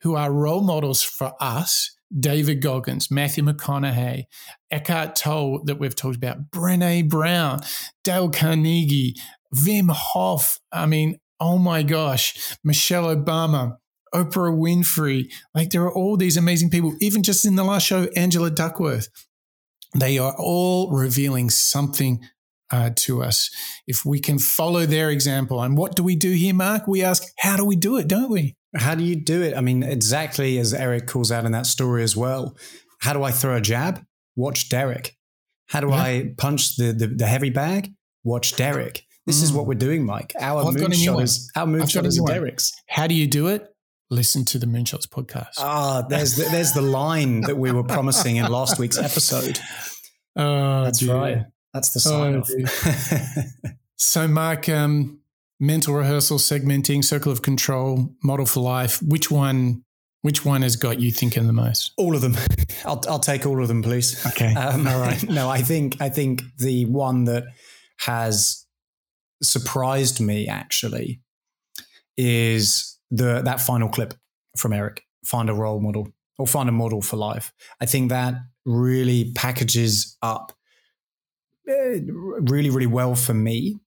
who are role models for us David Goggins, Matthew McConaughey, Eckhart Tolle that we've talked about, Brene Brown, Dale Carnegie, Wim Hof. I mean, oh my gosh, Michelle Obama, Oprah Winfrey. Like there are all these amazing people. Even just in the last show, Angela Duckworth. They are all revealing something uh, to us. If we can follow their example, and what do we do here, Mark? We ask, how do we do it, don't we? How do you do it? I mean, exactly as Eric calls out in that story as well. How do I throw a jab? Watch Derek. How do yeah. I punch the, the, the heavy bag? Watch Derek. This mm. is what we're doing, Mike. Our moonshot is our moonshot is Derek's. How do you do it? Listen to the Moonshots podcast. Ah, there's the, there's the line that we were promising in last week's episode. Oh, that's dear. right. That's the sign oh, off. so, Mark, um, mental rehearsal, segmenting, circle of control, model for life. Which one? Which one has got you thinking the most? All of them. I'll, I'll take all of them, please. Okay. Um, all right. no, I think I think the one that has surprised me actually is the that final clip from Eric. Find a role model or find a model for life. I think that really packages up really, really well for me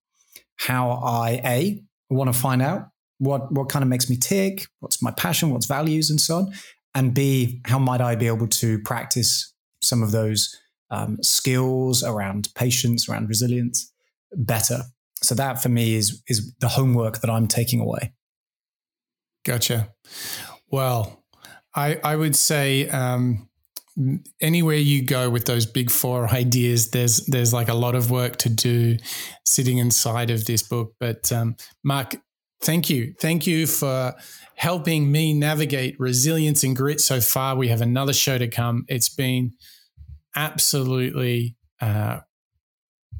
how I a want to find out what what kind of makes me tick, what's my passion, what's values, and so on, and b how might I be able to practice some of those um, skills around patience, around resilience better. So that for me is is the homework that I'm taking away. Gotcha. Well, I I would say um, anywhere you go with those big four ideas, there's there's like a lot of work to do sitting inside of this book. But um, Mark, thank you, thank you for helping me navigate resilience and grit so far. We have another show to come. It's been absolutely uh,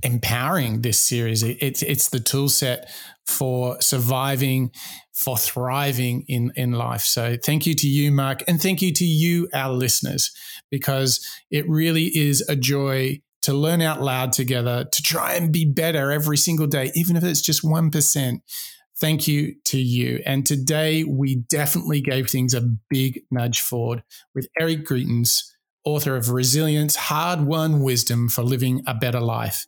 empowering this series. It's it's the tool set for surviving, for thriving in in life. So thank you to you, Mark, and thank you to you, our listeners, because it really is a joy to learn out loud together, to try and be better every single day, even if it's just one percent. Thank you to you. And today we definitely gave things a big nudge forward with Eric Greitens author of Resilience Hard Won Wisdom for Living a Better Life.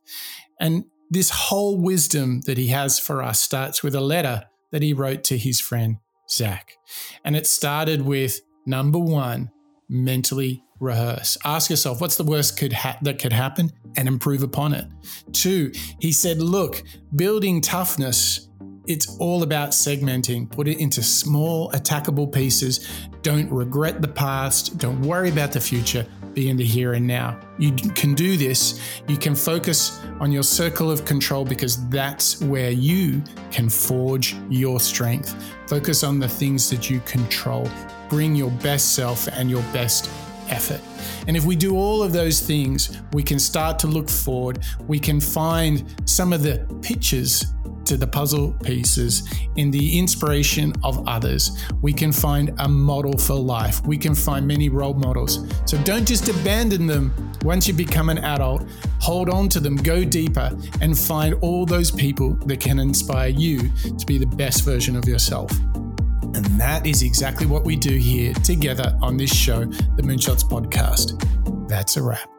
And this whole wisdom that he has for us starts with a letter that he wrote to his friend Zach. And it started with number one, mentally rehearse. Ask yourself, what's the worst could ha- that could happen and improve upon it. Two, he said, look, building toughness it's all about segmenting. Put it into small, attackable pieces. Don't regret the past. Don't worry about the future. Be in the here and now. You can do this. You can focus on your circle of control because that's where you can forge your strength. Focus on the things that you control. Bring your best self and your best effort. And if we do all of those things, we can start to look forward. We can find some of the pictures to the puzzle pieces in the inspiration of others. We can find a model for life. We can find many role models. So don't just abandon them once you become an adult. Hold on to them, go deeper, and find all those people that can inspire you to be the best version of yourself. And that is exactly what we do here together on this show, the Moonshots Podcast. That's a wrap.